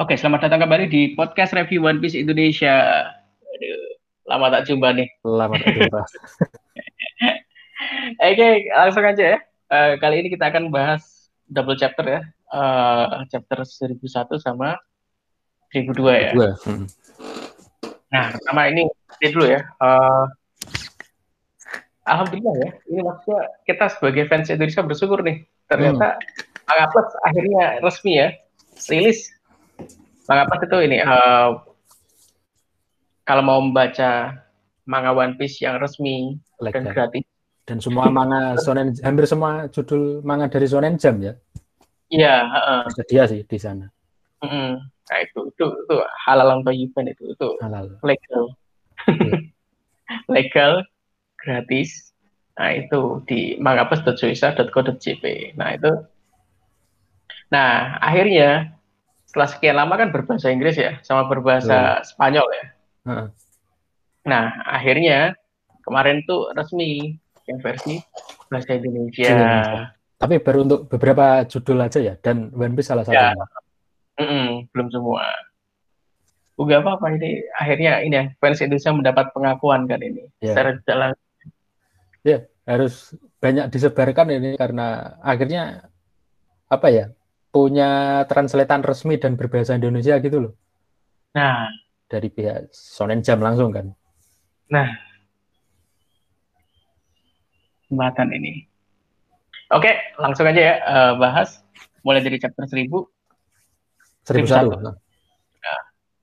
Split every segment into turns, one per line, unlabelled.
Oke, selamat datang kembali di podcast review One Piece Indonesia. Aduh, lama tak jumpa nih.
Lama tak jumpa.
Oke, langsung aja ya. Uh, kali ini kita akan bahas double chapter ya. Uh, chapter 1001 sama 1002 ya. Hmm. Nah, pertama ini ini dulu ya. Uh, Alhamdulillah ya. Ini maksudnya kita sebagai fans Indonesia bersyukur nih. Ternyata hmm. Manga Plus akhirnya resmi ya. Rilis. Manga Plus itu ini uh, kalau mau membaca manga One Piece yang resmi Legal. dan gratis.
Dan semua manga shonen hampir semua judul manga dari shonen jam ya?
Iya uh,
sedia sih di sana.
Mm -hmm. nah itu itu itu halal untuk event itu itu halal. legal. Yeah. legal gratis. Nah itu di mangapes.suisa.co.jp nah itu. Nah akhirnya setelah sekian lama kan berbahasa Inggris ya sama berbahasa yeah. Spanyol ya uh. nah akhirnya kemarin tuh resmi yang versi bahasa Indonesia. Indonesia.
Tapi baru untuk beberapa judul aja ya, dan One Piece salah satunya. Ya.
Mm -mm, belum semua. Uga apa apa ini akhirnya ini ya fans Indonesia mendapat pengakuan kan ini ya. secara jalan.
Ya harus banyak disebarkan ini karena akhirnya apa ya punya translatean resmi dan berbahasa Indonesia gitu loh.
Nah
dari pihak Sonen Jam langsung kan.
Nah kesempatan ini. Oke, langsung aja ya uh, bahas mulai dari chapter 1000
1001. Nah,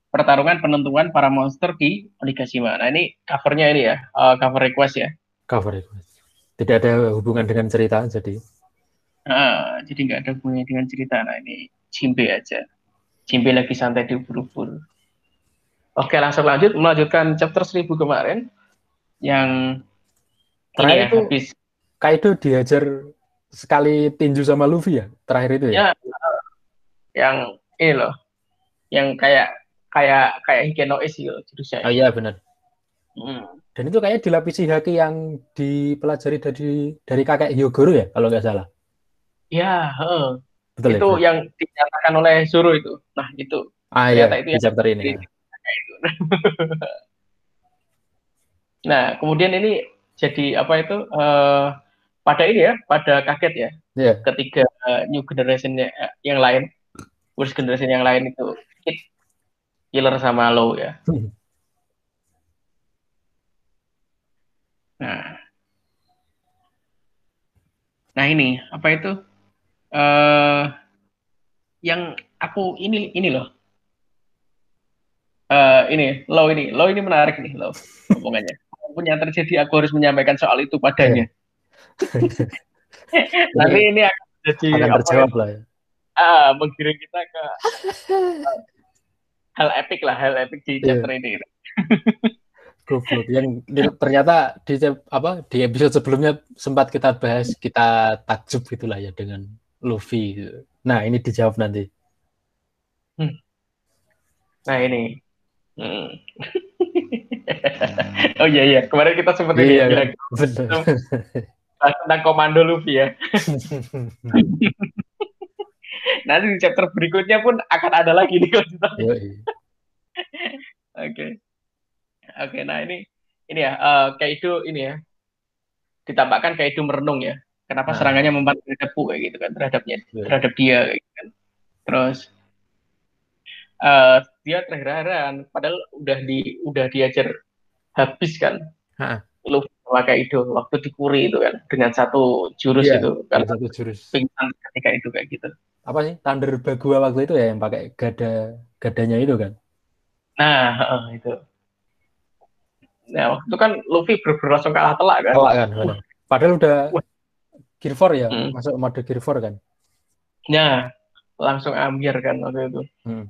pertarungan penentuan para monster di Onigashima. Nah, ini covernya ini ya, uh, cover request ya.
Cover request. Tidak ada hubungan dengan cerita jadi.
Jadi nggak ada hubungannya dengan cerita. Nah, ini Jimbe aja. Jimbe lagi santai di ubur-ubur. Oke, langsung lanjut melanjutkan chapter 1000 kemarin yang
Terakhir ya, itu habis Kaido dihajar sekali tinju sama Luffy ya terakhir itu ya? ya
yang ini loh, yang kayak kayak kayak Hikeno Is gitu
jurusnya. Oh iya benar. Hmm. Dan itu kayaknya dilapisi haki yang dipelajari dari dari kakek Hyogoro ya kalau nggak salah.
Ya, uh. Betul itu ya? yang dinyatakan oleh Zoro itu. Nah itu.
Ah iya. Itu di chapter ini.
nah kemudian ini jadi apa itu uh, pada ini ya, pada kaget ya. Yeah. Ketika uh, new generation yang lain, first generation yang lain itu hit killer sama low ya. Hmm. Nah, nah ini apa itu? Uh, yang aku ini ini loh. Uh, ini low ini low ini menarik nih low hubungannya. Apa pun yang terjadi aku harus menyampaikan soal itu padanya. Nanti ini akan jadi
akan terjawab ya? lah ya.
Ah, menggiring kita ke hal epic lah, hal epic di yeah. chapter ini.
Goblok yang ternyata di apa di episode sebelumnya sempat kita bahas kita takjub gitulah ya dengan Luffy. Nah ini dijawab nanti.
Hmm. Nah ini. Hmm. oh iya iya kemarin kita sempat iya,
kan? benar
tentang komando Luffy ya. Nanti di chapter berikutnya pun akan ada lagi nih Oke. Oke, nah ini ini ya uh, Kaido ini ya ditambahkan Kaido merenung ya. Kenapa nah. serangannya membuat terhadap kayak gitu kan terhadapnya yeah. terhadap dia kayak gitu kan. Terus uh, dia terheran padahal udah di udah diajar habis kan. Ha. Luffy sama Kaido waktu di Kuri itu kan dengan satu jurus yeah, itu kan
satu jurus
pingsan ketika itu kayak gitu
apa sih Thunder Bagua waktu itu ya yang pakai gada gadanya itu kan
nah uh, itu nah waktu itu kan Luffy ber langsung kalah telak kan
telak kan uh. padahal udah. Gear 4 ya hmm. masuk mode Gear 4 kan
nah langsung ambil kan waktu itu hmm.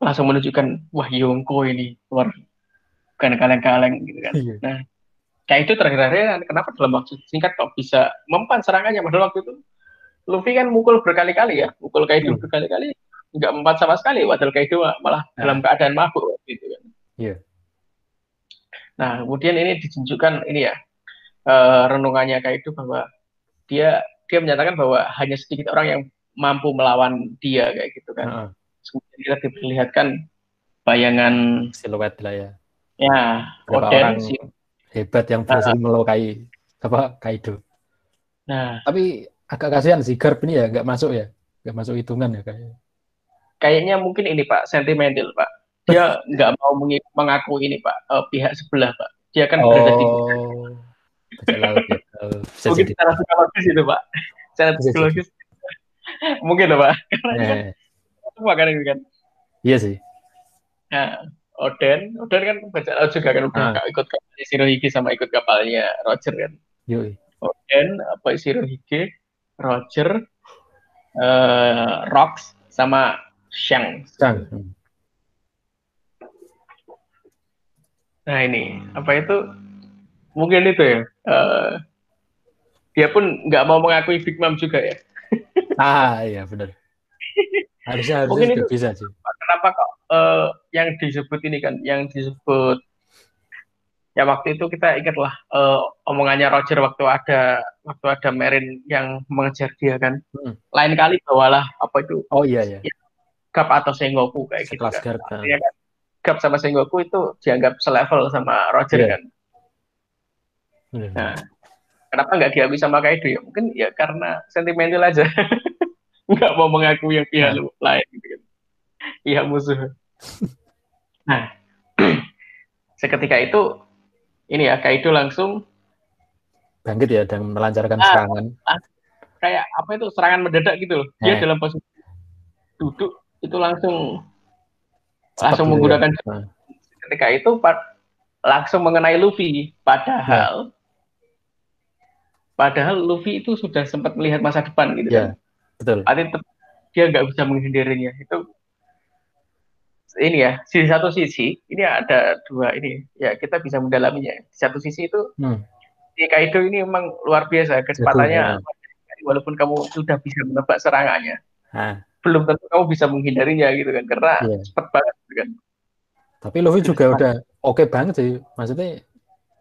langsung menunjukkan wah Yongko ini luar bukan kaleng-kaleng gitu kan. Iya. Nah, kayak itu terakhir-akhir kenapa dalam waktu singkat kok bisa mempan serangannya padahal waktu itu Luffy kan mukul berkali-kali ya, mukul Kaido hmm. berkali-kali nggak mempan sama sekali, padahal Kaido malah nah. dalam keadaan mabuk gitu kan.
Iya.
Nah, kemudian ini ditunjukkan ini ya uh, renungannya Kaido bahwa dia dia menyatakan bahwa hanya sedikit orang yang mampu melawan dia kayak gitu kan. Uh. Kemudian kita diperlihatkan bayangan
siluet lah ya.
Ya,
Berapa Oden orang si... hebat yang berhasil uh, melukai apa Kaido. Nah, tapi agak kasihan sih Garp ini ya nggak masuk ya, nggak masuk hitungan ya kayaknya.
Kayaknya mungkin ini Pak sentimental Pak. Dia nggak mau mengaku ini Pak uh, pihak sebelah Pak. Dia kan oh. berada di Laut, ya. Mungkin secara psikologis itu Pak. Secara psikologis mungkin loh Pak. Karena
yeah. kan, itu kan. Iya sih.
Nah, Oden, Oden kan baca laut juga kan udah ah. ikut kapalnya Shirohige sama ikut kapalnya Roger kan. Yui. Oden, apa Shirohige, Roger, uh, Rox sama Shang. Shang. Nah ini apa itu mungkin itu ya. Uh, dia pun nggak mau mengakui Big Mom juga ya.
ah iya benar. Harusnya harusnya mungkin itu bisa sih.
Kenapa kok uh, yang disebut ini kan, yang disebut ya waktu itu kita ingatlah uh, omongannya Roger waktu ada waktu ada Merin yang mengejar dia kan. Hmm. Lain kali bawalah apa itu?
Oh iya iya. Ya,
Gap atau Sengoku kayak gitu Sekelas gitu kan. Ya, kan. Gap sama Sengoku itu dianggap selevel sama Roger yeah. kan. Nah, kenapa nggak diakui sama Kaido ya? Mungkin ya karena sentimental aja. nggak mau mengakui yang pihak nah. lain gitu. Pihak musuh. Nah, seketika itu ini ya Kaido langsung
bangkit ya dan melancarkan ah, serangan. Ah,
kayak apa itu serangan mendadak gitu loh. Dia eh. dalam posisi duduk itu langsung Cepat langsung gitu ya. menggunakan ya. nah. ketika itu langsung mengenai Luffy. Padahal nah. Padahal Luffy itu sudah sempat melihat masa depan gitu ya, kan.
Betul.
Artinya dia nggak bisa menghindarinya. Itu ini ya di satu sisi ini ada dua ini ya kita bisa mendalaminya di satu sisi itu hmm. si Kaido ini memang luar biasa kecepatannya ya. walaupun kamu sudah bisa menebak serangannya ha. belum tentu kamu bisa menghindarinya gitu kan karena yeah. cepat banget gitu kan
tapi Luffy juga udah oke okay banget sih maksudnya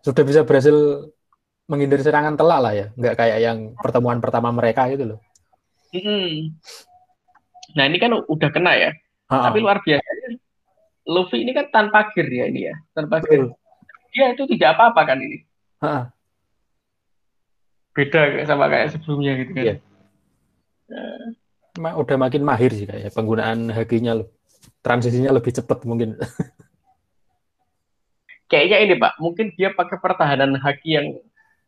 sudah bisa berhasil menghindari serangan telak lah ya nggak kayak yang pertemuan pertama mereka gitu loh
hmm. nah ini kan udah kena ya Ha-ha. tapi luar biasa Luffy ini kan tanpa gear ya ini ya, tanpa gear. Dia itu tidak apa-apa kan ini. Ha. Beda sama kayak sebelumnya gitu kan. Iya.
Uh. Udah makin mahir sih kayak penggunaan hakinya transisinya lebih cepat mungkin.
Kayaknya ini Pak, mungkin dia pakai pertahanan haki yang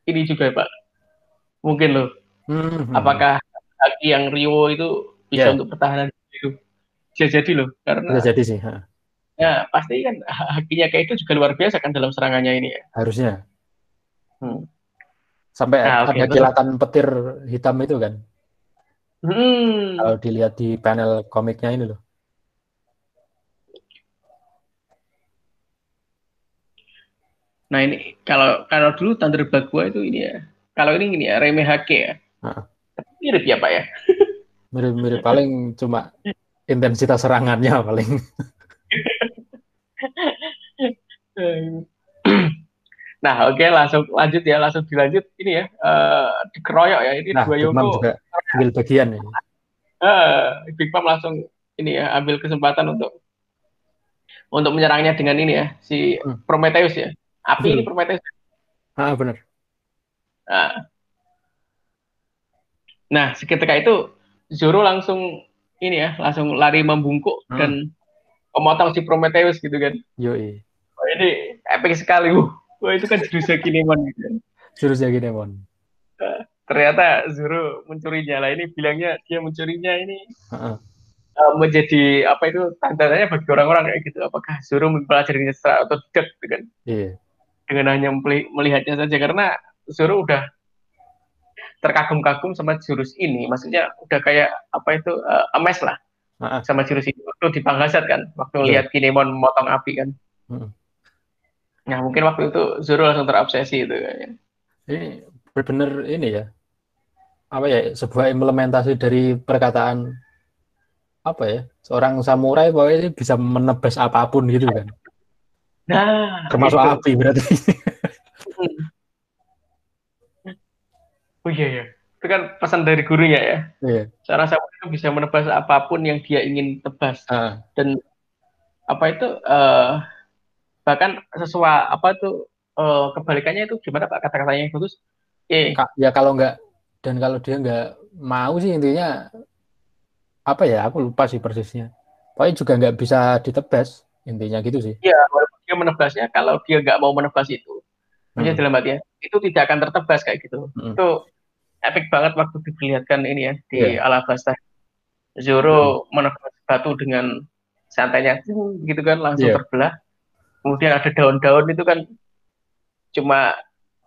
ini juga Pak. Mungkin loh. Hmm. Apakah haki yang Rio itu bisa yeah. untuk pertahanan itu? Bisa jadi loh, karena
bisa jadi sih. Ha
Ya, pasti kan hakinya kayak itu juga luar biasa kan dalam serangannya ini ya.
Harusnya. Hmm. Sampai nah, ada okay, kilatan petir hitam itu kan. Hmm. Kalau dilihat di panel komiknya ini loh.
Nah ini kalau kalau dulu Thunder Bagua itu ini ya. Kalau ini gini ya, Reme Hake ya. Mirip ya Pak ya.
Mirip-mirip paling cuma intensitas serangannya paling.
nah, oke okay, langsung lanjut ya, langsung dilanjut ini ya, uh, dikeroyok ya ini
nah, dua Yoko. juga ambil bagian ini.
Uh, Big Mom langsung ini ya ambil kesempatan untuk untuk menyerangnya dengan ini ya si hmm. Prometheus ya. Api ini Prometheus.
Ah benar.
Nah, nah seketika itu Zoro langsung ini ya langsung lari membungkuk hmm. dan memotong si Prometheus gitu kan.
Yoi.
Oh, ini epic sekali, bu. Wah itu kan jurusnya Kinemon gitu. Kan.
Jurusnya Kinemon.
Uh, ternyata Zoro mencurinya lah. Ini bilangnya dia mencurinya ini uh-uh. uh, menjadi apa itu tandanya bagi orang-orang kayak gitu. Apakah Zoro mempelajarinya secara atau tidak, gitu kan? Iya. Dengan hanya melihatnya saja karena Zoro udah terkagum-kagum sama jurus ini. Maksudnya udah kayak apa itu uh, emes lah uh-uh. sama jurus itu waktu di kan waktu yeah. lihat Kinemon motong api kan uh-uh. nah mungkin waktu itu Zoro langsung terobsesi itu kayaknya
ini benar-benar ini ya apa ya sebuah implementasi dari perkataan apa ya seorang samurai pokoknya bisa menebas apa pun gitu kan nah termasuk itu. api berarti
oh iya ya itu kan pesan dari gurunya ya. Seorang sahabat itu bisa menebas apa pun yang dia ingin tebas. Uh. Dan apa itu uh, bahkan sesuai apa tuh uh, kebalikannya itu gimana Pak kata-katanya yang bagus?
Eh. Ya kalau enggak dan kalau dia enggak mau sih intinya apa ya aku lupa sih persisnya. Pokoknya juga nggak bisa ditebas intinya gitu sih.
Iya, menebasnya kalau dia nggak mau menebas itu, hmm. dalam itu tidak akan tertebas kayak gitu. Hmm. Itu epic banget waktu diperlihatkan ini ya di yeah. Alabasta. Zoro hmm. menebas batu dengan santainya gitu kan langsung yeah. terbelah. Kemudian ada daun-daun itu kan cuma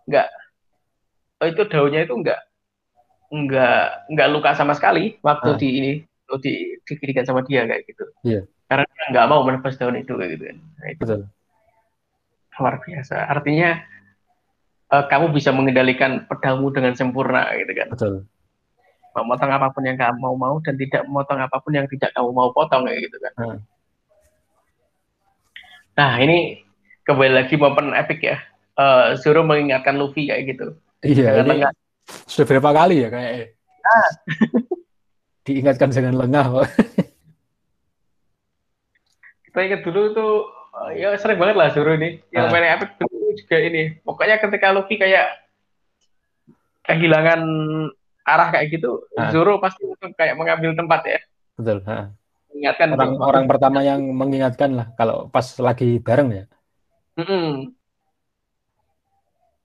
nggak oh itu daunnya itu nggak nggak nggak luka sama sekali waktu ah. di ini di dikirikan sama dia kayak gitu. Iya. Karena nggak mau menebas daun itu kayak gitu kan. Nah, itu. Betul. Luar biasa. Artinya uh, kamu bisa mengendalikan pedangmu dengan sempurna gitu kan. Betul. Memotong apa pun yang kamu mau mau dan tidak memotong apa pun yang tidak kamu mau potong kayak gitu kan. Hmm. Nah ini kembali lagi momen epic ya. Uh, Zoro mengingatkan Luffy kayak gitu.
Iya. Ini sudah berapa kali ya kayak. Nah. Diingatkan dengan lengah.
Kita ingat dulu tuh ya sering banget lah Zoro ini. Yang ah. paling epic dulu juga ini. Pokoknya ketika Luffy kayak kehilangan arah kayak gitu, ah. Zoro pasti kayak mengambil tempat ya.
Betul. Mengingatkan orang, orang pertama yang mengingatkan lah kalau pas lagi bareng ya. Mm -hmm.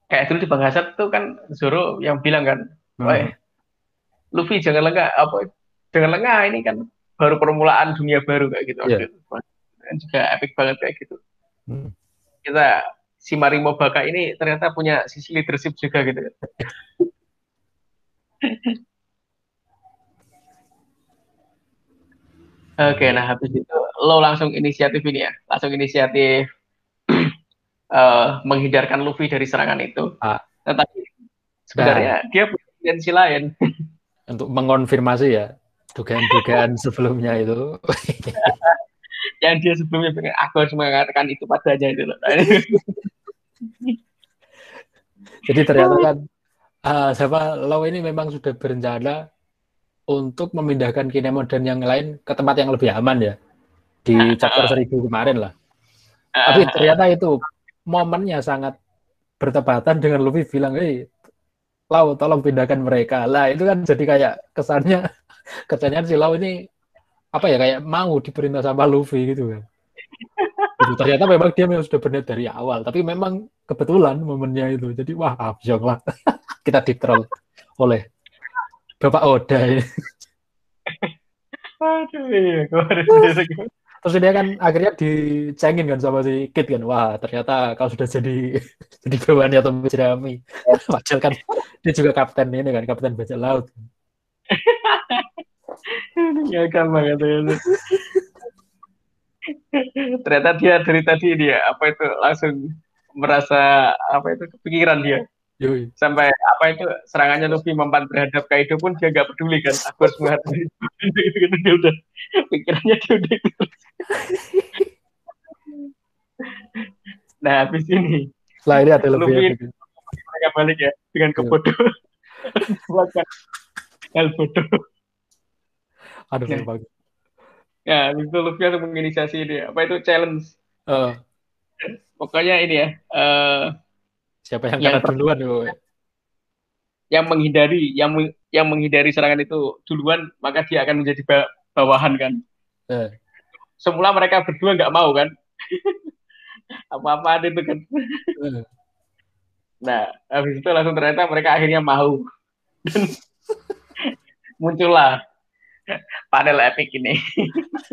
Kayak dulu di Bangasat tuh kan Zoro yang bilang kan, hmm. Luffy jangan lengah apa jangan lengah ini kan baru permulaan dunia baru kayak gitu. Yeah. Juga epic banget kayak gitu. Hmm. Kita si Marimo Baka ini ternyata punya sisi leadership juga gitu. Oke, nah habis itu lo langsung inisiatif ini ya, langsung inisiatif uh, menghindarkan Luffy dari serangan itu. Ah. Tetapi sebenarnya nah. dia punya intensi lain.
Untuk mengonfirmasi ya dugaan-dugaan sebelumnya itu.
Yang dia sebelumnya pengen aku harus mengatakan itu padanya itu loh.
Jadi ternyata kan uh, siapa Law ini memang sudah berencana untuk memindahkan Kinemon dan yang lain ke tempat yang lebih aman ya di chapter seribu kemarin lah. Tapi ternyata itu momennya sangat bertepatan dengan Luffy bilang, "Hei, Lau, tolong pindahkan mereka." Lah, itu kan jadi kayak kesannya kesannya si Lau ini apa ya kayak mau diperintah sama Luffy gitu kan. Gitu. Ternyata memang dia memang sudah berniat dari awal, tapi memang kebetulan momennya itu. Jadi wah, abjong lah. Kita ditroll oleh Bapak Oda ini. Aduh, iya, Terus dia kan akhirnya dicengin kan sama si Kit kan. Wah, ternyata kau sudah jadi jadi bawaannya atau Jerami. Wajar kan dia juga kapten ini kan, kapten bajak laut.
Ya banget ya ternyata dia dari tadi dia apa itu langsung merasa apa itu kepikiran dia. Yui. sampai apa itu serangannya Luffy mempan terhadap Kaido pun dia gak peduli kan aku harus menghadapi itu gitu, gitu dia udah pikirannya dia udah itu nah habis ini
lah ini ada lebih
Luffy mereka balik ya dengan kebodohan. Bukan hal bodoh
aduh nah. bagus
Ya, itu Luffy harus menginisiasi ini. Apa itu challenge? Uh. Pokoknya ini ya. Uh,
Siapa yang, yang kalah duluan? Yo.
Yang menghindari, yang yang menghindari serangan itu duluan, maka dia akan menjadi bawahan kan. Uh. Semula mereka berdua nggak mau kan. Apa-apa itu kan. Uh. Nah, habis itu langsung ternyata mereka akhirnya mau. Dan muncullah panel epic ini.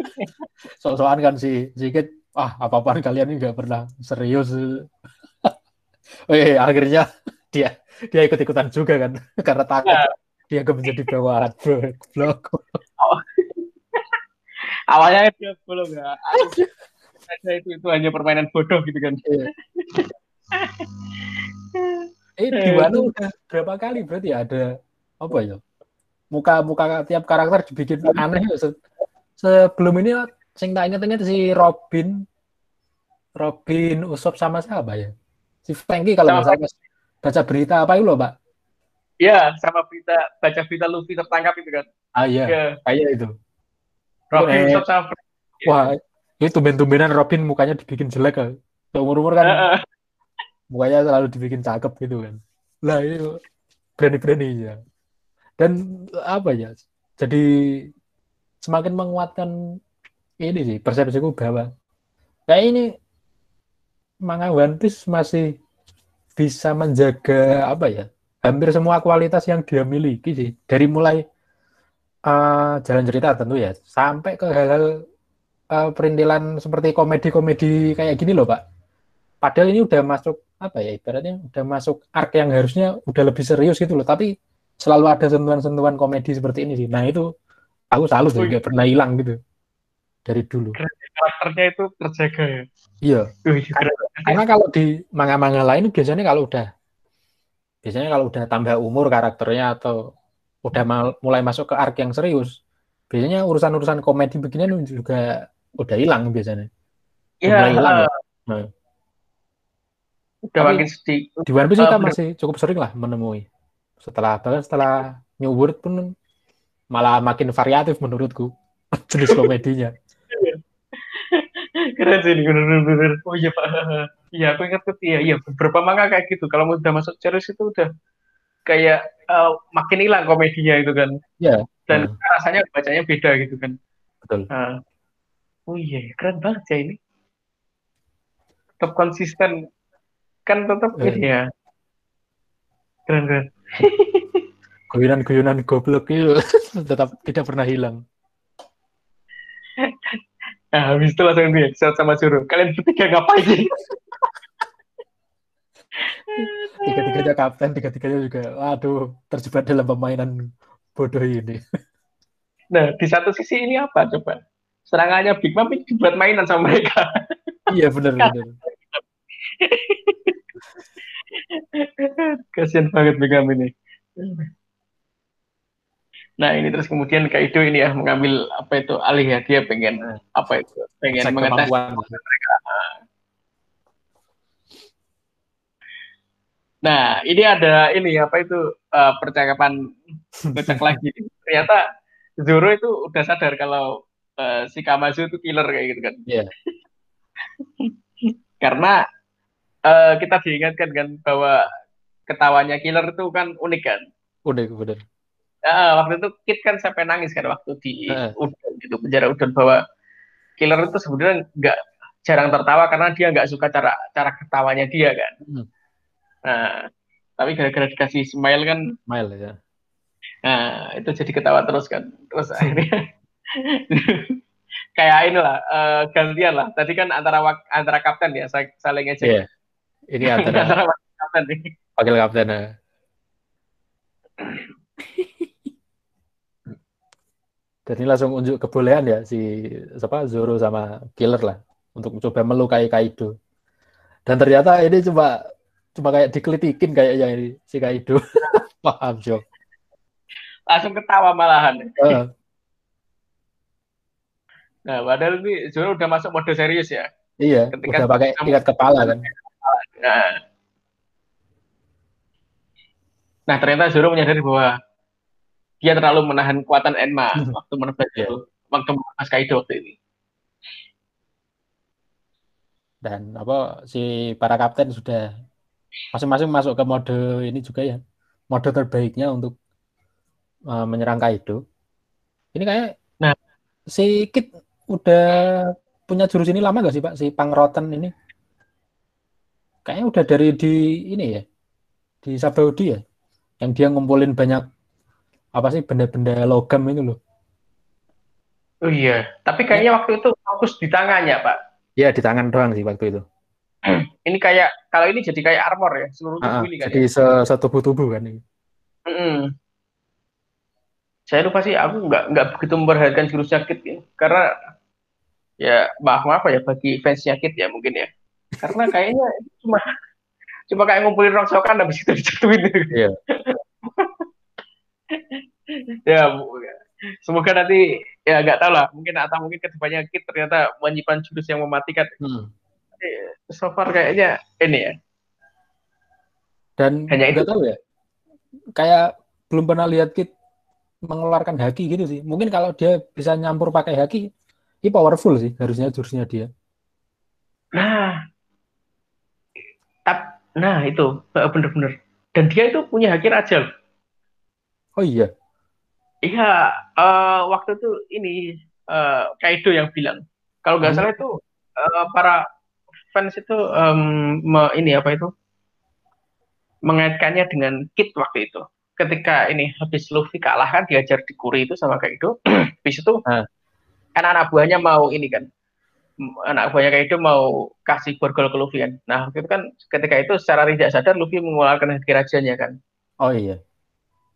So-soan kan si sedikit ah apa-apaan kalian ini nggak pernah serius. oh iya, akhirnya dia dia ikut-ikutan juga kan karena takut nah. dia akan menjadi bawahan blog. Oh.
Awalnya dia belum ya. Itu itu hanya permainan bodoh gitu kan. Iya.
eh di mana udah berapa kali berarti ada apa ya? Muka-muka tiap karakter dibikin aneh ya. Se sebelum ini sing tak inget-inget si Robin. Robin Usop sama siapa ya? Si Franky kalau nggak salah baca berita apa itu loh pak
ya sama berita baca berita Luffy tertangkap itu kan?
Ah iya. Ya. kayak itu.
Robin eh, sama
wah itu tumben-tumbenan Robin mukanya dibikin jelek kan? Umur-umur kan? Uh, mukanya selalu dibikin cakep gitu kan? Lah itu berani-berani ya dan apa ya jadi semakin menguatkan ini sih persepsiku bahwa kayak ini manga One Piece masih bisa menjaga apa ya hampir semua kualitas yang dia miliki sih. Dari mulai uh, jalan cerita tentu ya sampai ke hal-hal uh, perintilan seperti komedi-komedi kayak gini loh pak. Padahal ini udah masuk apa ya ibaratnya udah masuk arc yang harusnya udah lebih serius gitu loh. Tapi selalu ada sentuhan-sentuhan komedi seperti ini sih. Nah itu aku selalu sih nggak pernah hilang gitu dari dulu.
Karakternya itu terjaga ya?
Iya. Karena kalau di manga-manga lain biasanya kalau udah biasanya kalau udah tambah umur karakternya atau udah mulai masuk ke arc yang serius biasanya urusan-urusan komedi beginian juga udah hilang biasanya.
Iya mulai hilang. uh, ya. nah. udah Tapi makin sedih.
di One Piece uh, kita masih cukup sering lah menemui setelah bahkan setelah New World pun malah makin variatif menurutku jenis komedinya.
Keren sih bener-bener oh iya pak. Iya aku ingat tuh iya iya beberapa manga kayak gitu. Kalau udah masuk series itu udah kayak uh, makin hilang komedinya itu kan.
Iya.
Dan uh. rasanya bacanya beda gitu kan.
Betul.
Uh, oh iya keren banget ya ini. Tetap konsisten. Kan tetap uh. ini ya. Keren keren
guyonan-guyonan goblok itu tetap tidak pernah hilang
Nah, habis itu langsung di Excel sama suruh. Kalian bertiga ngapain sih?
tiga-tiganya kapten, tiga-tiganya juga, waduh, terjebak dalam permainan bodoh ini.
Nah, di satu sisi ini apa coba? Serangannya Big Mom ini dibuat mainan sama mereka.
Iya, benar-benar.
Kasian banget Mom ini. Nah ini terus kemudian Kaido ini ya mengambil apa itu alih ya dia pengen apa itu pengen mengetes mereka. Nah ini ada ini apa itu uh, percakapan ngecek lagi. Ternyata Zoro itu udah sadar kalau uh, si Kamazu itu killer kayak gitu kan.
Iya. Yeah.
Karena uh, kita diingatkan kan bahwa ketawanya killer itu kan unik kan.
Unik benar
uh, waktu itu Kit kan sampai nangis kan waktu di uh. Udon gitu penjara Udon bahwa killer itu sebenarnya nggak jarang tertawa karena dia nggak suka cara cara ketawanya dia kan. Hmm. Nah, tapi gara-gara dikasih smile kan.
Smile ya.
Nah, itu jadi ketawa terus kan. Terus akhirnya kayak inilah uh, gantian lah. Tadi kan antara antara kapten ya saling aja.
Yeah. Ini antara, antara kapten nih. Wakil kapten ya. Dan ini langsung unjuk kebolehan ya si siapa Zoro sama Killer lah untuk mencoba melukai Kaido. Dan ternyata ini cuma cuma kayak dikelitikin kayaknya ini si Kaido. Paham, Jo.
Langsung ketawa malahan. Uh. Nah, padahal ini Zoro udah masuk mode serius ya.
Iya, Ketika udah pakai ikat kepala kan.
Nah. nah, ternyata Zoro menyadari bahwa dia terlalu menahan kekuatan Enma hmm. waktu menebas yeah. itu, waktu menebas Kaido waktu ini.
Dan apa si para kapten sudah masing-masing masuk ke mode ini juga ya, mode terbaiknya untuk uh, menyerang Kaido. Ini kayak nah si Kit udah punya jurus ini lama gak sih Pak si Pangroten ini? Kayaknya udah dari di ini ya, di Sabaudi ya, yang dia ngumpulin banyak apa sih benda-benda logam itu loh.
Oh iya, tapi kayaknya waktu itu fokus di tangannya, Pak.
Iya, di tangan doang sih waktu itu.
ini kayak kalau ini jadi kayak armor ya, seluruh tubuh
ah, ini kan. Jadi ya? satu tubuh kan ini.
Mm -hmm. Saya lupa sih, aku nggak nggak begitu memperhatikan jurus sakit ya, karena ya maaf maaf ya bagi fans sakit ya mungkin ya, karena kayaknya cuma cuma kayak ngumpulin rongsokan habis itu dijatuhin. Iya. ya semoga nanti ya nggak tahu lah mungkin atau mungkin ke depannya kita ternyata menyimpan jurus yang mematikan hmm. so far kayaknya ini ya
dan hanya itu tahu ya kayak belum pernah lihat Kit mengeluarkan haki gitu sih. Mungkin kalau dia bisa nyampur pakai haki, ini powerful sih harusnya jurusnya dia.
Nah, tap, nah itu bener-bener. Dan dia itu punya haki raja.
Oh iya.
Iya, uh, waktu itu ini uh, Kaido yang bilang. Kalau nggak hmm. salah itu uh, para fans itu um, me, ini apa itu mengaitkannya dengan Kit waktu itu ketika ini habis Luffy kalah kan diajar di Kuri itu sama Kaido habis itu hmm. kan anak buahnya mau ini kan anak buahnya Kaido mau kasih borgol ke Luffy kan. Nah itu kan ketika itu secara tidak sadar Luffy mengeluarkan haki rajanya kan.
Oh iya.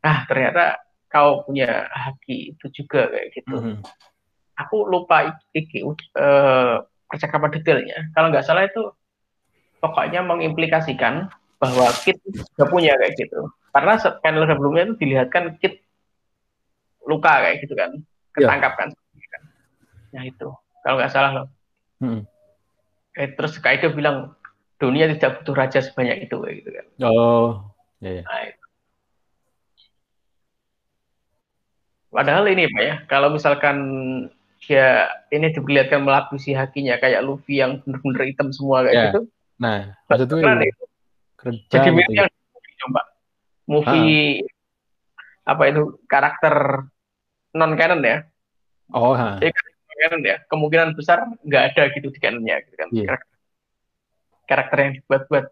Ah ternyata kau punya haki itu juga kayak gitu. Mm -hmm. aku lupa iki uh, percakapan detailnya. Kalau nggak salah itu pokoknya mengimplikasikan bahwa Kit juga punya kayak gitu. Karena panel sebelumnya itu dilihatkan Kit luka kayak gitu kan. Ketangkap ya. kan. Nah itu. Kalau nggak salah loh hmm. eh, terus Kaido bilang dunia tidak butuh raja sebanyak itu gitu kan
oh ya, ya. Nah, itu.
padahal ini pak ya kalau misalkan dia ini diperlihatkan melapisi hakinya kayak Luffy yang bener-bener hitam semua kayak ya. gitu
nah itu
kerja jadi gitu ya. yang coba movie ha. apa itu karakter non canon ya
oh ha.
Jadi, canon ya. Kemungkinan besar nggak ada gitu di canonnya gitu kan. Yeah. karakter, karakter yang dibuat-buat.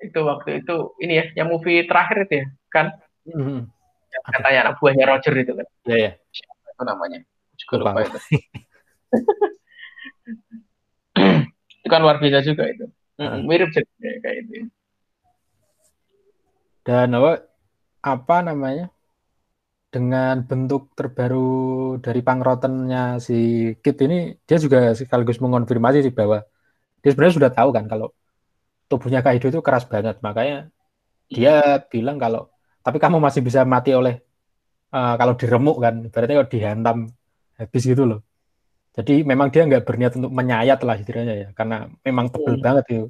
Itu waktu itu ini ya yang movie terakhir itu ya kan? Mm-hmm. yang katanya anak buahnya Roger itu kan.
Ya yeah, ya
yeah. itu namanya? Juga lupa, lupa itu. Itu kan luar biasa juga itu. Hmm. mirip jadi kayak itu ya.
Dan apa apa namanya dengan bentuk terbaru dari pangrotennya si Kit ini dia juga sekaligus mengonfirmasi sih bahwa dia sebenarnya sudah tahu kan kalau tubuhnya Kaido itu keras banget makanya dia bilang kalau tapi kamu masih bisa mati oleh uh, kalau diremuk kan berarti kalau dihantam habis gitu loh jadi memang dia nggak berniat untuk menyayat lah istilahnya ya karena memang tebel mm. banget itu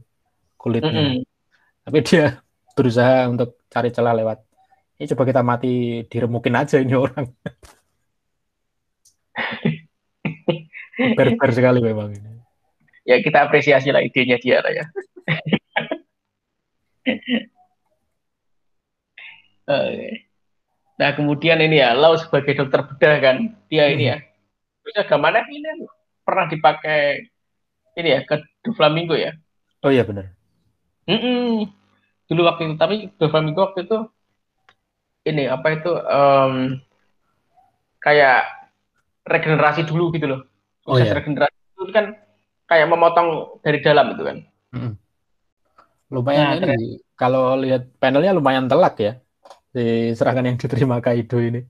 kulitnya mm -hmm. tapi dia berusaha untuk cari celah lewat ini coba kita mati diremukin aja ini orang. Berber sekali memang ini.
Ya kita apresiasi lah idenya dia lah ya. Nah kemudian ini ya Lau sebagai dokter bedah kan dia ini ya. Bisa gimana ini? Pernah dipakai ini ya ke Flamingo ya?
Oh iya benar
mm -mm dulu waktu itu tapi Doflamingo waktu itu ini apa itu um, kayak regenerasi dulu gitu loh.
Oh, iya.
regenerasi itu kan kayak memotong dari dalam itu kan. Hmm.
lumayan nah, ini kalau lihat panelnya lumayan telak ya di serangan yang diterima Kaido ini.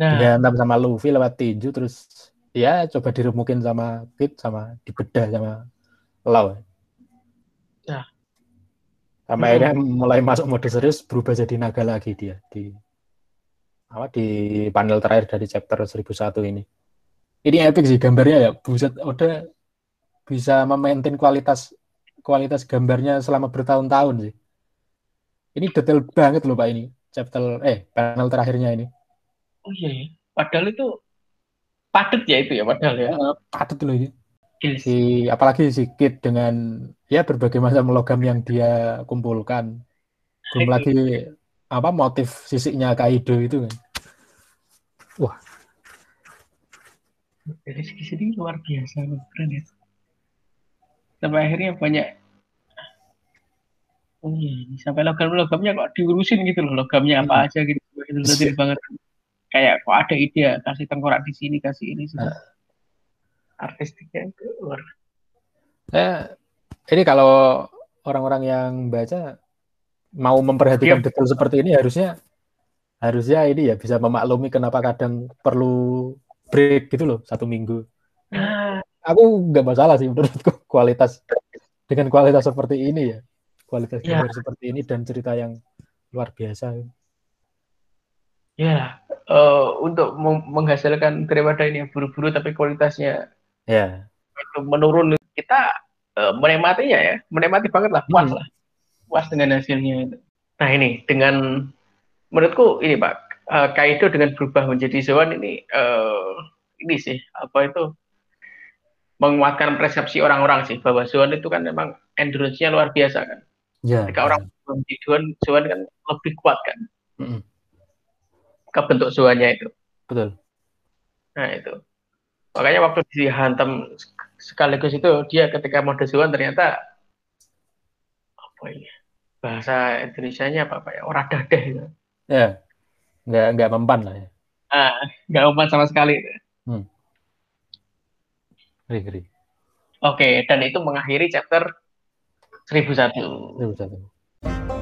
Nah. Dihantam sama Luffy lewat tinju terus ya coba diremukin sama Kid sama dibedah sama
nah
sampai hmm. akhirnya mulai masuk mode serius berubah jadi naga lagi dia di apa di panel terakhir dari chapter 1001 ini. Ini epic sih gambarnya ya. Buset udah bisa memaintain kualitas kualitas gambarnya selama bertahun-tahun sih. Ini detail banget loh Pak ini. Chapter eh panel terakhirnya ini.
Oh iya ya. Padahal itu padat ya itu ya padahal ya.
Padat loh ini si apalagi si Kit dengan ya berbagai macam logam yang dia kumpulkan. Belum lagi apa motif sisiknya Kaido itu kan. Wah.
Dari segi sini luar biasa keren ya. Sampai akhirnya banyak oh iya sampai logam-logamnya kok diurusin gitu loh. Logamnya apa hmm. aja gitu itu banget. Kayak kok ada ide kasih tengkorak di sini kasih ini uh artistiknya itu luar
eh, ini kalau orang-orang yang baca mau memperhatikan detail seperti ini harusnya harusnya ini ya bisa memaklumi kenapa kadang perlu break gitu loh satu minggu. Nah. Aku nggak masalah sih menurutku kualitas dengan kualitas seperti ini ya kualitas ya. seperti ini dan cerita yang luar biasa.
Ya uh, untuk menghasilkan daripada ini buru-buru tapi kualitasnya
ya
itu menurun kita uh, menikmatinya ya menikmati banget lah puas hmm. lah puas dengan hasilnya nah ini dengan menurutku ini Pak, uh, Kaido dengan berubah menjadi Zoan ini uh, ini sih apa itu menguatkan persepsi orang-orang sih bahwa Zoan itu kan memang endurance-nya luar biasa kan. Ya. Ketika orang menjadi Zoan, Zoan kan lebih kuat kan. Mm -hmm. Kebentuk Zoannya itu.
Betul.
Nah itu. Makanya waktu dihantam sekaligus itu dia ketika mode Zoan ternyata apa ini bahasa Indonesia-nya apa, apa ya orang dadah gitu.
Ya, nggak nggak mempan lah ya.
Ah, nggak mempan sama sekali. Hmm.
Ngeri, ngeri.
Oke, dan itu mengakhiri chapter 1001. 1001.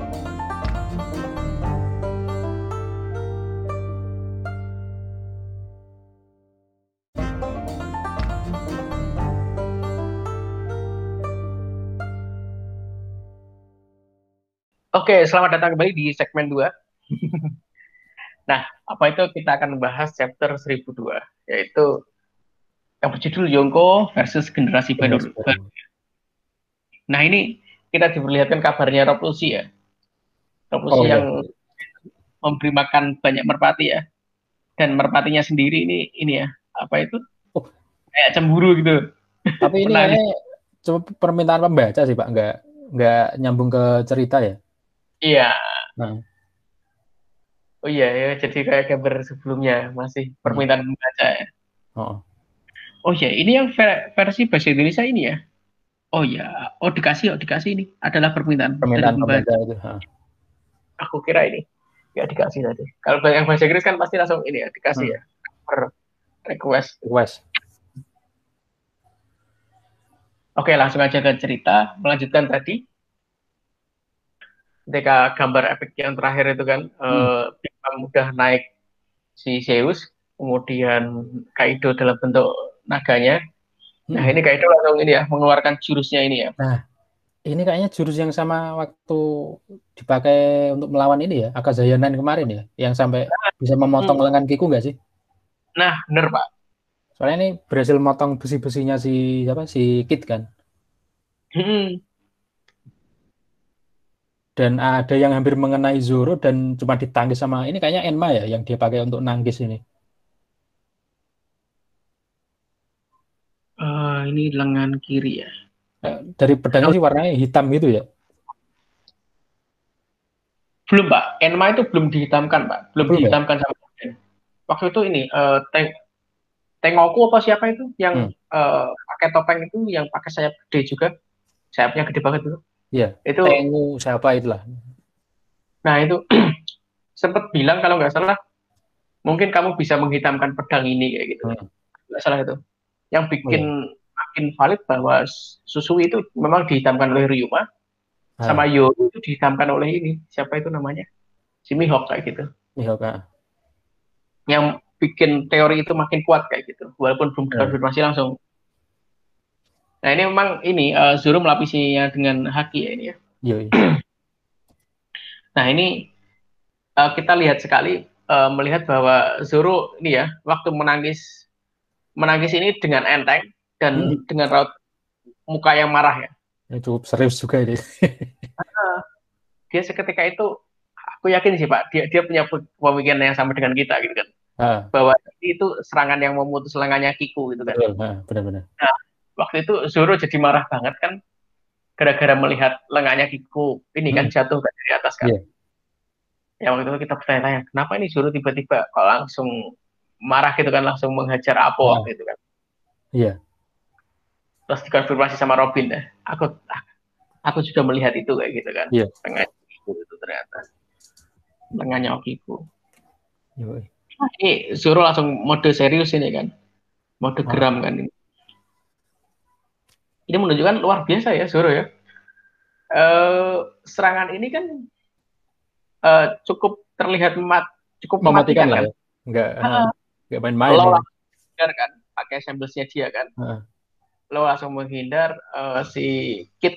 Oke, selamat datang kembali di segmen 2. nah, apa itu kita akan membahas chapter 1002, yaitu yang berjudul Yongko versus generasi baru. Nah, ini kita diperlihatkan kabarnya Revolusi ya. Revolusi oh, yang ya. memberi makan banyak merpati ya. Dan merpatinya sendiri ini ini ya, apa itu? Oh. Kayak cemburu gitu.
Tapi ini cuma permintaan pembaca sih, Pak. Enggak enggak nyambung ke cerita ya?
Iya. Nah. Oh iya ya, jadi kayak gambar sebelumnya masih permintaan hmm. pembaca ya. Oh. Oh iya, ini yang versi bahasa Indonesia ini ya. Oh iya, oh dikasih, oh dikasih ini adalah permintaan.
Permintaan pembaca itu. Ha.
Aku kira ini ya dikasih tadi. Kalau yang bahasa Inggris kan pasti langsung ini ya dikasih hmm. ya per request.
Request.
Oke, langsung aja ke cerita. Melanjutkan tadi ketika gambar efek yang terakhir itu kan hmm. uh, udah naik si Zeus kemudian Kaido dalam bentuk naganya nah, hmm. nah ini Kaido langsung ini ya mengeluarkan jurusnya ini ya
nah ini kayaknya jurus yang sama waktu dipakai untuk melawan ini ya Akazayanan kemarin ya yang sampai nah, bisa memotong hmm. lengan Kiku nggak sih
nah bener pak
soalnya ini berhasil motong besi-besinya si siapa si Kit kan hmm dan ada yang hampir mengenai Zoro dan cuma ditangkis sama ini kayaknya Enma ya yang dia pakai untuk nangkis ini.
Uh, ini lengan kiri ya.
Eh, dari pedangnya sih warnanya hitam gitu ya.
Belum Pak, Enma itu belum dihitamkan Pak, belum, belum ya? dihitamkan ya? sama Waktu itu ini uh, Teng Tengoku apa siapa itu yang hmm. uh, pakai topeng itu yang pakai sayap gede juga, sayapnya gede banget itu.
Iya. Itu Tengu siapa itulah.
Nah itu sempat bilang kalau nggak salah mungkin kamu bisa menghitamkan pedang ini kayak gitu. Hmm. Nggak salah itu. Yang bikin iya. makin valid bahwa susu itu memang dihitamkan oleh Ryuma hmm. sama Yo itu dihitamkan oleh ini siapa itu namanya si Mihawk kayak gitu.
Mihawk. Ah.
Yang bikin teori itu makin kuat kayak gitu walaupun belum hmm. dikonfirmasi langsung Nah ini memang ini uh, Zoro melapisinya dengan haki ya ini ya. Iya. iya. nah ini uh, kita lihat sekali uh, melihat bahwa Zoro ini ya waktu menangis menangis ini dengan enteng dan hmm. dengan raut muka yang marah ya.
Ini cukup serius juga ini.
dia seketika itu aku yakin sih Pak dia dia punya pemikiran yang sama dengan kita gitu kan. Ha. Bahwa itu serangan yang memutus lengannya Kiku gitu kan.
benar-benar.
Nah, waktu itu Zoro jadi marah banget kan gara-gara melihat lengannya Kiku ini kan hmm. jatuh kan dari atas kan. Yeah. Ya waktu itu kita bertanya-tanya, kenapa ini Zoro tiba-tiba kok langsung marah gitu kan langsung menghajar Apo oh. gitu kan.
Iya. Yeah.
Terus dikonfirmasi sama Robin ya. Aku aku juga melihat itu kayak gitu kan.
Iya. Yeah.
Lengannya Kiku itu ternyata. Lengannya Kiku. Nah, ini Zoro langsung mode serius ini kan. Mode oh. geram kan ini ini menunjukkan luar biasa ya Zoro ya. Uh, serangan ini kan uh, cukup terlihat mat, cukup
mematikan, lah kan. ya. Enggak uh, enggak main-main. Lo
ya. menghindar kan, pakai samplesnya dia kan. Uh. Lo langsung menghindar uh, si Kit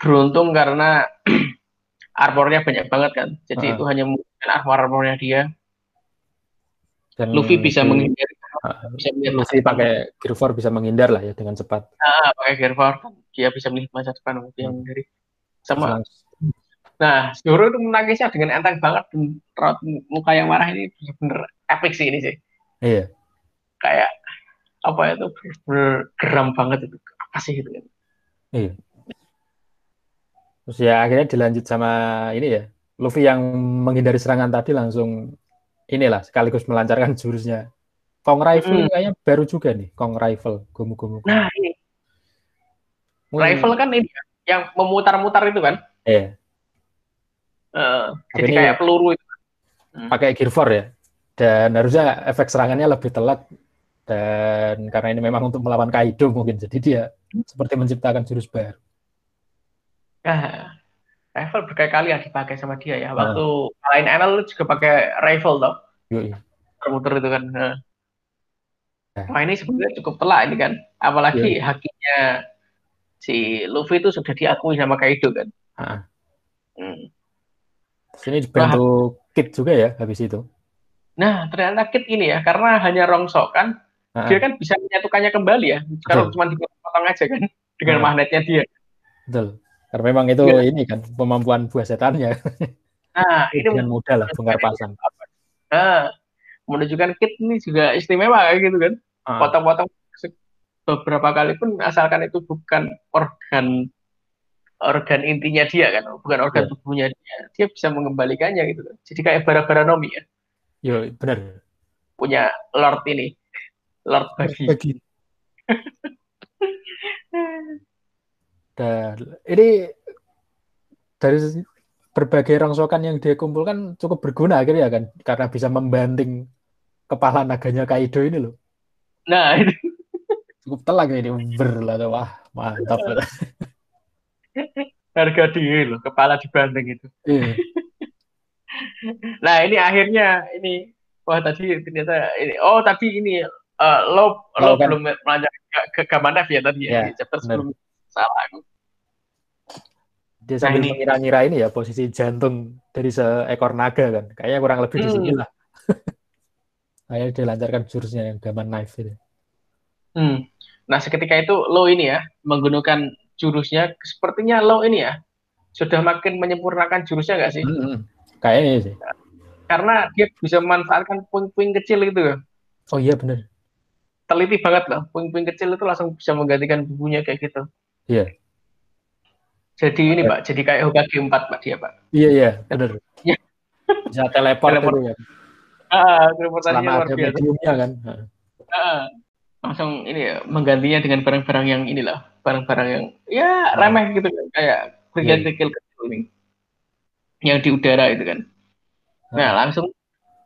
beruntung karena armornya banyak banget kan. Jadi uh. itu hanya mungkin armor-armornya dia. Dan Luffy bisa menghindar
bisa melihat masa depan. pakai gear 4 bisa menghindar lah ya dengan cepat.
Nah, pakai gear 4 dia bisa melihat masa depan yang dari sama Nah, Zoro itu menangisnya dengan enteng banget dan raut muka yang marah ini bener-bener epic sih ini sih.
Iya.
Kayak apa itu bener geram banget itu. Apa sih itu kan?
Iya. Terus ya akhirnya dilanjut sama ini ya. Luffy yang menghindari serangan tadi langsung inilah sekaligus melancarkan jurusnya. Kong Rifle hmm. kayaknya baru juga nih, Kong Rifle, Gomu Gomu.
Nah, ini. Hmm. Rifle kan ini yang memutar-mutar itu kan?
Iya.
Uh, jadi kayak peluru itu.
Hmm. Pakai Gear 4 ya. Dan harusnya efek serangannya lebih telat dan karena ini memang untuk melawan Kaido mungkin jadi dia seperti menciptakan jurus baru.
Nah, rifle berkali-kali yang dipakai sama dia ya. Waktu nah. lain ML juga pakai rifle toh. Muter itu kan. Nah. Nah. Wah ini sebenarnya cukup telak ini kan. Apalagi Yui. hakinya si Luffy itu sudah diakui sama Kaido kan.
Nah. Hmm. Sini dibantu nah, Kit juga ya habis itu.
Nah ternyata Kit ini ya karena hanya rongsok kan. Nah. Dia kan bisa menyatukannya kembali ya. Kalau cuma dipotong aja kan dengan magnetnya dia.
Betul. Karena memang itu ya. ini kan kemampuan buah setannya.
Nah,
ini dengan mudah lah bongkar pasang.
Nah, menunjukkan kit ini juga istimewa kayak gitu kan. Ah. Potong-potong beberapa kali pun asalkan itu bukan organ organ intinya dia kan, bukan organ yeah. tubuhnya dia, dia bisa mengembalikannya gitu kan. Jadi kayak bara-bara nomi ya.
Yo, benar.
Punya Lord ini. Lord bagi. bagi.
Dan ini dari berbagai rongsokan yang dia kumpulkan cukup berguna akhirnya kan karena bisa membanting kepala naganya Kaido ini loh.
Nah, itu
cukup telak ini berlah wah mantap.
Harga diri loh kepala dibanting itu.
Iya.
nah, ini akhirnya ini wah tadi ternyata ini oh tapi ini uh, lo lo, kan? belum melanjut ke, ke ya tadi ya, ya chapter sebelum salah aku.
Dia nah, sambil mengira-ngira ini ya posisi jantung dari seekor naga kan. Kayaknya kurang lebih hmm. di sini lah. Akhirnya dilancarkan jurusnya yang gaman knife itu.
Hmm. Nah seketika itu lo ini ya menggunakan jurusnya sepertinya lo ini ya sudah makin menyempurnakan jurusnya nggak sih? Hmm,
hmm. Kayaknya sih.
Karena dia bisa memanfaatkan puing-puing kecil itu.
Oh iya benar.
Teliti banget loh. Puing-puing kecil itu langsung bisa menggantikan bubunya kayak gitu.
Iya.
Jadi ini Pak, jadi kayak Hokage 4 Pak dia Pak.
Iya iya, benar. Iya. Bisa teleport, teleport. itu ya.
Ah, teleportasinya
luar biasa. mediumnya kan.
Ah, langsung ini ya menggantinya dengan barang-barang yang inilah, barang-barang yang ya remeh gitu kan, kayak kerikil-kerikil yeah. kecil ini. Yang di udara itu kan. Nah, ah. langsung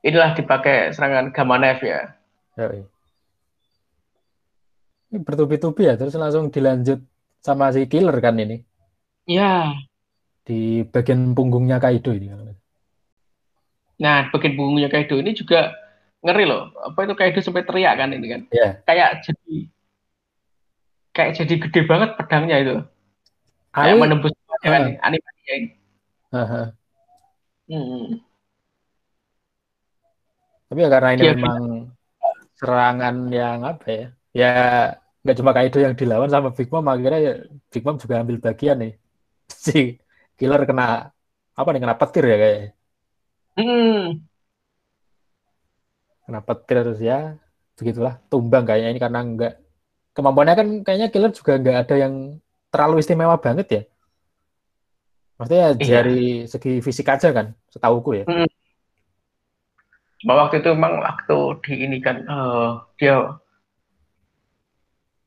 inilah dipakai serangan Gamanev ya.
Ya, iya. Ini bertubi-tubi ya, terus langsung dilanjut sama si killer kan ini.
Iya.
Di bagian punggungnya Kaido ini.
Nah, bagian punggungnya Kaido ini juga ngeri loh. Apa itu Kaido sampai teriak kan ini kan?
Iya.
Kayak jadi kayak jadi gede banget pedangnya itu. Kayak menembus uh, kan animasinya ini.
Uh, hmm. Tapi ya karena ini ya, memang serangan yang apa ya? Ya nggak cuma Kaido yang dilawan sama Big Mom akhirnya ya Big Mom juga ambil bagian nih si killer kena apa nih kena petir ya kayak
hmm.
kena petir terus ya begitulah tumbang kayaknya ini karena enggak kemampuannya kan kayaknya killer juga enggak ada yang terlalu istimewa banget ya maksudnya iya. dari segi fisik aja kan setauku ya hmm.
Bahwa waktu itu memang waktu di ini kan uh, dia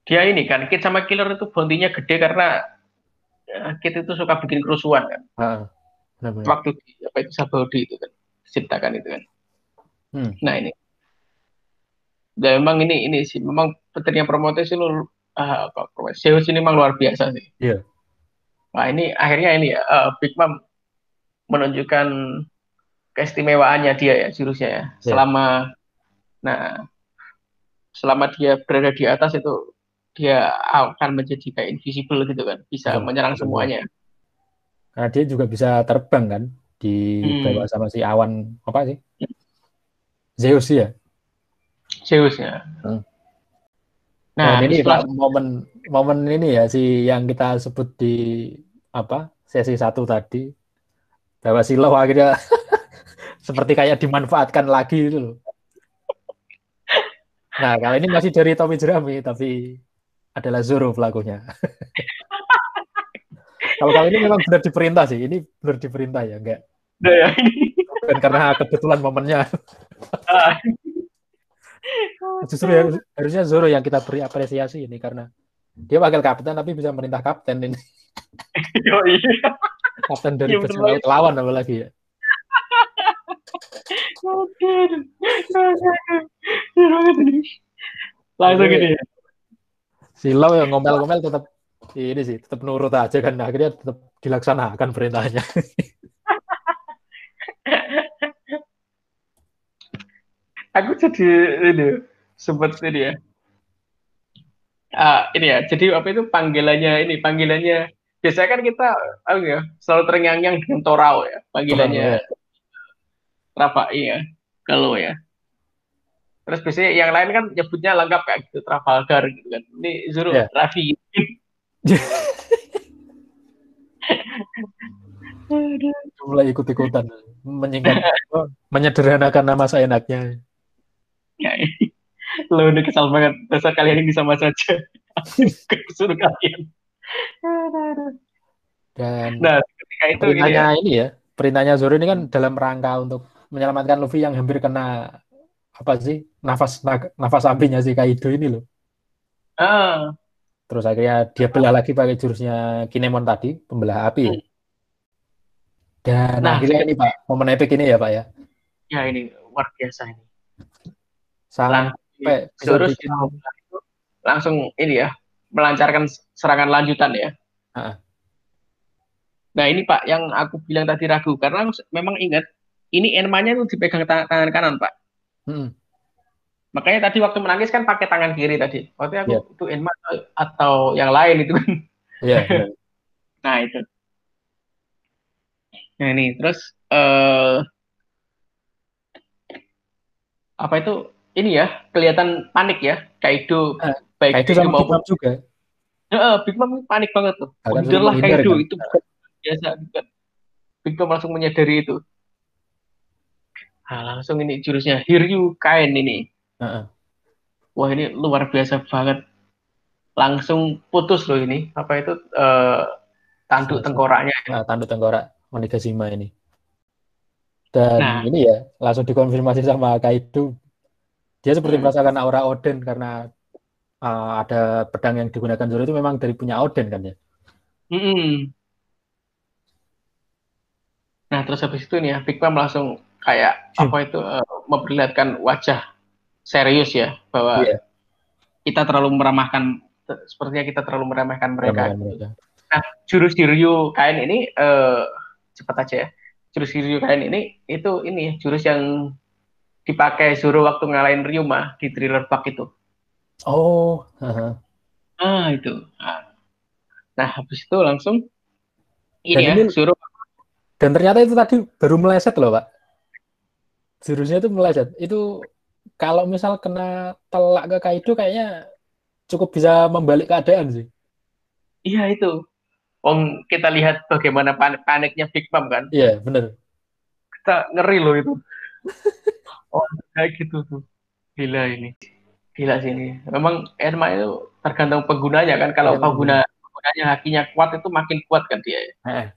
dia ini kan Kid sama Killer itu bontinya gede karena kita itu suka bikin kerusuhan kan.
Uh,
Waktu di, apa itu Sabaudi itu kan ciptakan itu kan. Hmm. Nah ini. Dan memang ini ini sih memang petirnya promotes itu uh, apa Zeus ini memang luar biasa sih.
Iya. Yeah.
Nah ini akhirnya ini ya uh, Big Mom menunjukkan keistimewaannya dia ya jurusnya ya. Yeah. Selama nah selama dia berada di atas itu dia akan menjadi kayak invisible gitu kan, bisa menyerang semuanya.
Karena dia juga bisa terbang kan, di hmm. bawah sama si awan apa sih? Zeus ya.
Zeus ya.
Hmm. Nah, nah ini setelah... Pak, momen momen ini ya si yang kita sebut di apa sesi satu tadi bahwa Silau akhirnya seperti kayak dimanfaatkan lagi itu loh. Nah, kali ini masih dari Tommy Jerami, tapi adalah Zoro pelakunya. Kalau kali ini memang benar diperintah sih, ini benar diperintah ya, enggak? Nah, ya. Dan karena kebetulan momennya. Ah. Justru ya, harusnya Zoro yang kita beri apresiasi ini karena dia wakil kapten tapi bisa merintah kapten ini. Yo, iya. Kapten dari ya, lawan apalagi ya. Langsung gini. Silau yang ngomel-ngomel tetap ini sih, tetap nurut aja kan. Akhirnya tetap dilaksanakan perintahnya.
Aku jadi ini sempat ini ya. Uh, ini ya, jadi apa itu panggilannya ini panggilannya biasanya kan kita oh ya, selalu terngiang-ngiang dengan Torau ya panggilannya. Oh, Rafa iya kalau ya terus biasanya yang lain kan nyebutnya lengkap kayak gitu Trafalgar gitu kan ini Zuru yeah. Raffi
mulai ikut-ikutan. Menyingkat menyederhanakan nama saya enaknya
ya, lo udah kesal banget. Dasar kalian ini sama saja. Suruh kalian.
Dan nah ketika itu perintahnya ini ya, ini ya perintahnya Zoro ini kan dalam rangka untuk menyelamatkan Luffy yang hampir kena apa sih nafas nafas sampingnya si Kaido ini loh. Ah. Terus akhirnya dia belah lagi pakai jurusnya Kinemon tadi, pembelah api. Hmm. Dan nah, akhirnya ini Pak, momen epic ini ya Pak ya.
Ya ini luar biasa ini.
Sampai
jurus bikin... langsung ini ya, melancarkan serangan lanjutan ya. Uh. Nah ini Pak yang aku bilang tadi ragu karena memang ingat ini enmanya itu dipegang tangan, tangan kanan pak. Hmm. Makanya tadi waktu menangis kan pakai tangan kiri tadi. Waktu aku yeah. itu enma atau yang lain itu kan. Iya. Yeah, nah itu. Nah ini terus uh, apa itu ini ya kelihatan panik ya Kaido uh,
baik Kaido sama maupun juga.
Uh, Big Mom panik banget tuh. Udahlah Kaido kan? itu biasa kan. Big Mom langsung menyadari itu. Nah, langsung ini jurusnya Hiryu Kain ini. Uh-uh. Wah ini luar biasa banget. Langsung putus loh ini. Apa itu uh, tanduk tengkoraknya?
Uh, tanduk tengkorak Onigashima ini. Dan nah. ini ya langsung dikonfirmasi sama Kaido. Dia seperti hmm. merasakan aura Oden karena uh, ada pedang yang digunakan Zoro itu memang dari punya Oden kan ya. Hmm.
Nah terus habis itu nih ya Big Mom langsung kayak hmm. apa itu uh, memperlihatkan wajah serius ya bahwa yeah. kita terlalu meramahkan sepertinya kita terlalu meremehkan mereka. mereka. Nah, jurus Hiryu kain ini uh, cepat aja ya. Jurus Hiryu kain ini itu ini jurus yang dipakai Zoro waktu ngalahin Ryuma di thriller Park itu.
Oh, uh-huh.
ah itu. Nah, nah habis itu langsung ini dan ya ini, Zoro.
Dan ternyata itu tadi baru meleset loh, Pak jurusnya itu meleset. Itu kalau misal kena telak ke Kaido kayaknya cukup bisa membalik keadaan sih.
Iya itu. Om kita lihat bagaimana panik paniknya Big Mom kan.
Iya benar.
Kita ngeri loh itu. oh kayak gitu tuh. Gila ini. Gila sih ini. Memang Erma itu tergantung penggunanya kan. Kalau ya, pengguna penggunanya hakinya kuat itu makin kuat kan dia. Eh,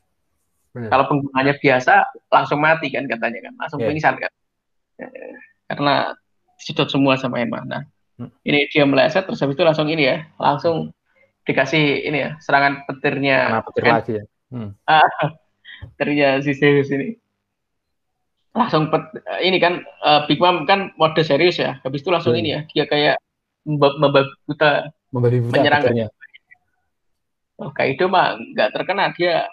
Kalau penggunanya biasa langsung mati kan katanya kan. Langsung yeah. pingsan kan karena disedot semua sama Emma. Nah, hmm. ini dia meleset terus habis itu langsung ini ya, langsung dikasih ini ya, serangan petirnya.
petir kan? lagi ya.
Hmm. Ah, petirnya si Zeus ini. Langsung pet, ini kan uh, Big Mom kan mode serius ya. Habis itu langsung hmm. ini ya, dia kayak membabi buta, menyerang. Petirnya. Oh, Kaido mah nggak terkena, dia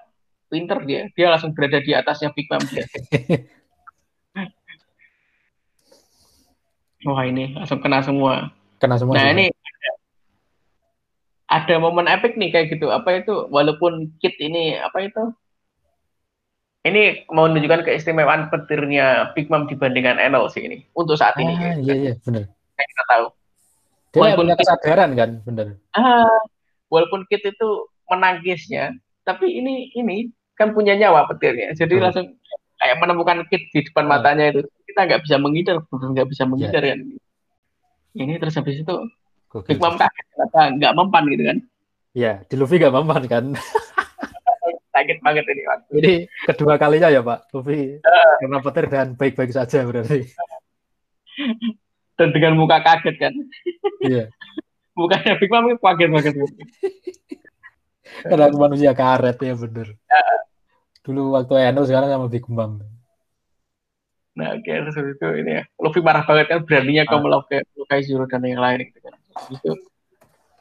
pinter dia. Dia langsung berada di atasnya Big Mom dia. Wah ini langsung kena semua.
Kena semua.
Nah ini ada, ada momen epic nih kayak gitu. Apa itu? Walaupun kit ini apa itu? Ini mau menunjukkan keistimewaan petirnya Big Mom dibandingkan Enel sih ini untuk saat ini.
Ah, iya iya benar.
Kita tahu.
Dia walaupun punya kesadaran kan, benar.
Ah, walaupun kit itu menangisnya, tapi ini ini kan punya nyawa petirnya. Jadi hmm. langsung kayak menemukan kit di depan hmm. matanya itu. Kita nggak bisa menghindar, benar nggak bisa menghindar yeah. kan. Ini terus habis itu Big Mom kaget nggak mempan gitu kan.
Iya, di Luffy nggak mempan kan.
Sakit banget ini waktu.
Ini kedua kalinya ya Pak, Luffy uh, karena petir dan baik-baik saja berarti.
Dan dengan muka kaget kan.
Iya.
Mukanya Big Mom kaget banget.
Karena manusia karet ya bener. Ya. Dulu waktu Eno sekarang sama Big Mom.
Nah, oke, okay, terus itu ini ya. Luffy marah banget kan beraninya ah. kau melukai, melukai Zoro dan yang lain gitu kan. Itu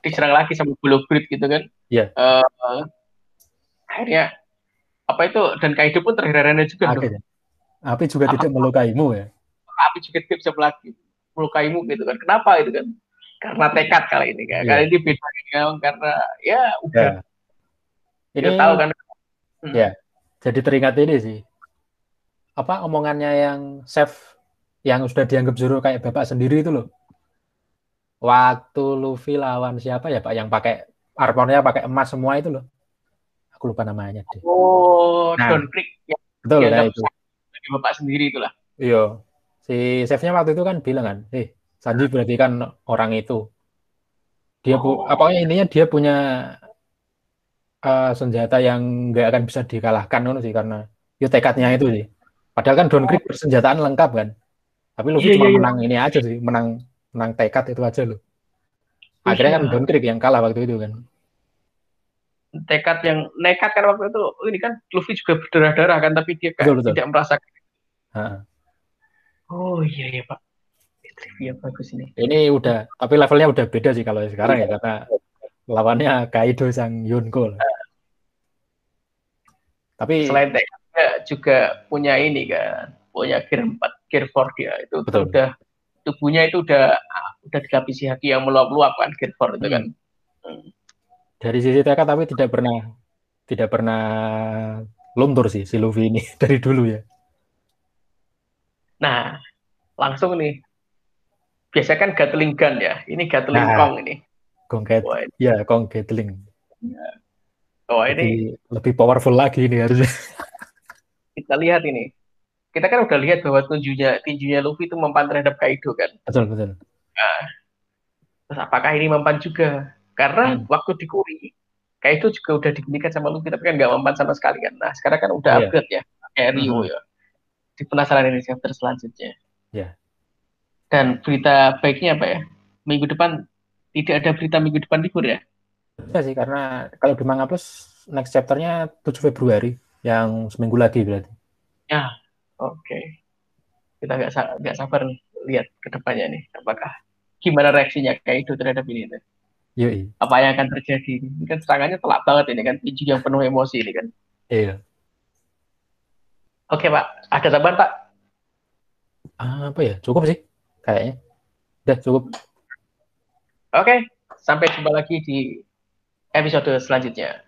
diserang lagi sama Blue Grip gitu kan.
Iya. Yeah. Uh,
akhirnya apa itu dan Kaido pun terheran juga.
Akhirnya. Api juga tidak melukaimu ya.
Api juga tidak bisa lagi melukaimu gitu kan. Kenapa itu kan? Karena tekad kali ini kan. Yeah. Kali ini beda kan karena ya udah yeah
ini tahu kan? Hmm. Ya, jadi teringat ini sih. Apa omongannya yang chef yang sudah dianggap Zoro kayak bapak sendiri itu loh. Waktu Luffy lawan siapa ya Pak yang pakai armornya pakai emas semua itu loh. Aku lupa namanya
deh. Oh, nah, Don Creek
ya. Betul, ya, nah itu.
Bapak sendiri itulah.
Iya. Si chefnya waktu itu kan bilang kan, "Eh, Sanji berarti kan orang itu." Dia oh. bu, apa intinya dia punya uh, senjata yang nggak akan bisa dikalahkan kan sih karena itu tekadnya itu sih. Padahal kan Don Creek bersenjataan lengkap kan. Tapi Luffy yeah, cuma yeah, iya. menang ini aja sih, menang menang tekad itu aja loh. Akhirnya kan Don Creek yang kalah waktu itu kan.
Tekad yang nekat kan waktu itu, oh, ini kan Luffy juga berdarah-darah kan, tapi dia kan betul, tidak merasakan. Oh iya iya pak. Iya bagus ini.
Ini udah, tapi levelnya udah beda sih kalau sekarang ya karena lawannya Kaido sang Yonko lah.
Tapi selain tekniknya juga punya ini kan, punya gear 4, gear 4 dia itu Betul. udah tubuhnya itu udah udah dilapisi haki yang meluap-luap kan gear 4 itu kan. Hmm.
Dari sisi TK tapi tidak pernah tidak pernah luntur sih si Luffy ini dari dulu ya.
Nah, langsung nih. Biasa kan Gatling Gun ya. Ini Gatling nah, Kong ini.
Kongket. Ya, Kong Gatling.
Ya. Oh, ini
lebih, lebih powerful lagi ini harusnya.
Kita lihat ini. Kita kan udah lihat bahwa tinjunya tinjunya Luffy itu mempan terhadap Kaido kan.
Betul, betul.
Nah, terus apakah ini mempan juga? Karena hmm. waktu di Kuri, Kaido juga udah diginikan sama Luffy tapi kan nggak mempan sama sekali kan. Nah, sekarang kan udah yeah. upgrade ya, kayak Rio hmm. ya. Di penasaran ini chapter selanjutnya.
Ya. Yeah.
Dan berita baiknya apa ya? Minggu depan tidak ada berita minggu depan libur ya?
Iya sih, karena kalau di Manga Plus next chapternya 7 Februari, yang seminggu lagi berarti.
Ya, oke. Okay. Kita nggak nggak sabar lihat ke depannya nih, apakah gimana reaksinya kayak itu terhadap ini tuh.
Yoi.
Apa yang akan terjadi? Ini kan serangannya telak banget ini kan, Piju yang penuh emosi ini kan.
Iya.
Oke Pak, ada tambahan Pak?
Apa ya? Cukup sih, kayaknya. Udah cukup.
Oke, sampai jumpa lagi di episode selanjutnya.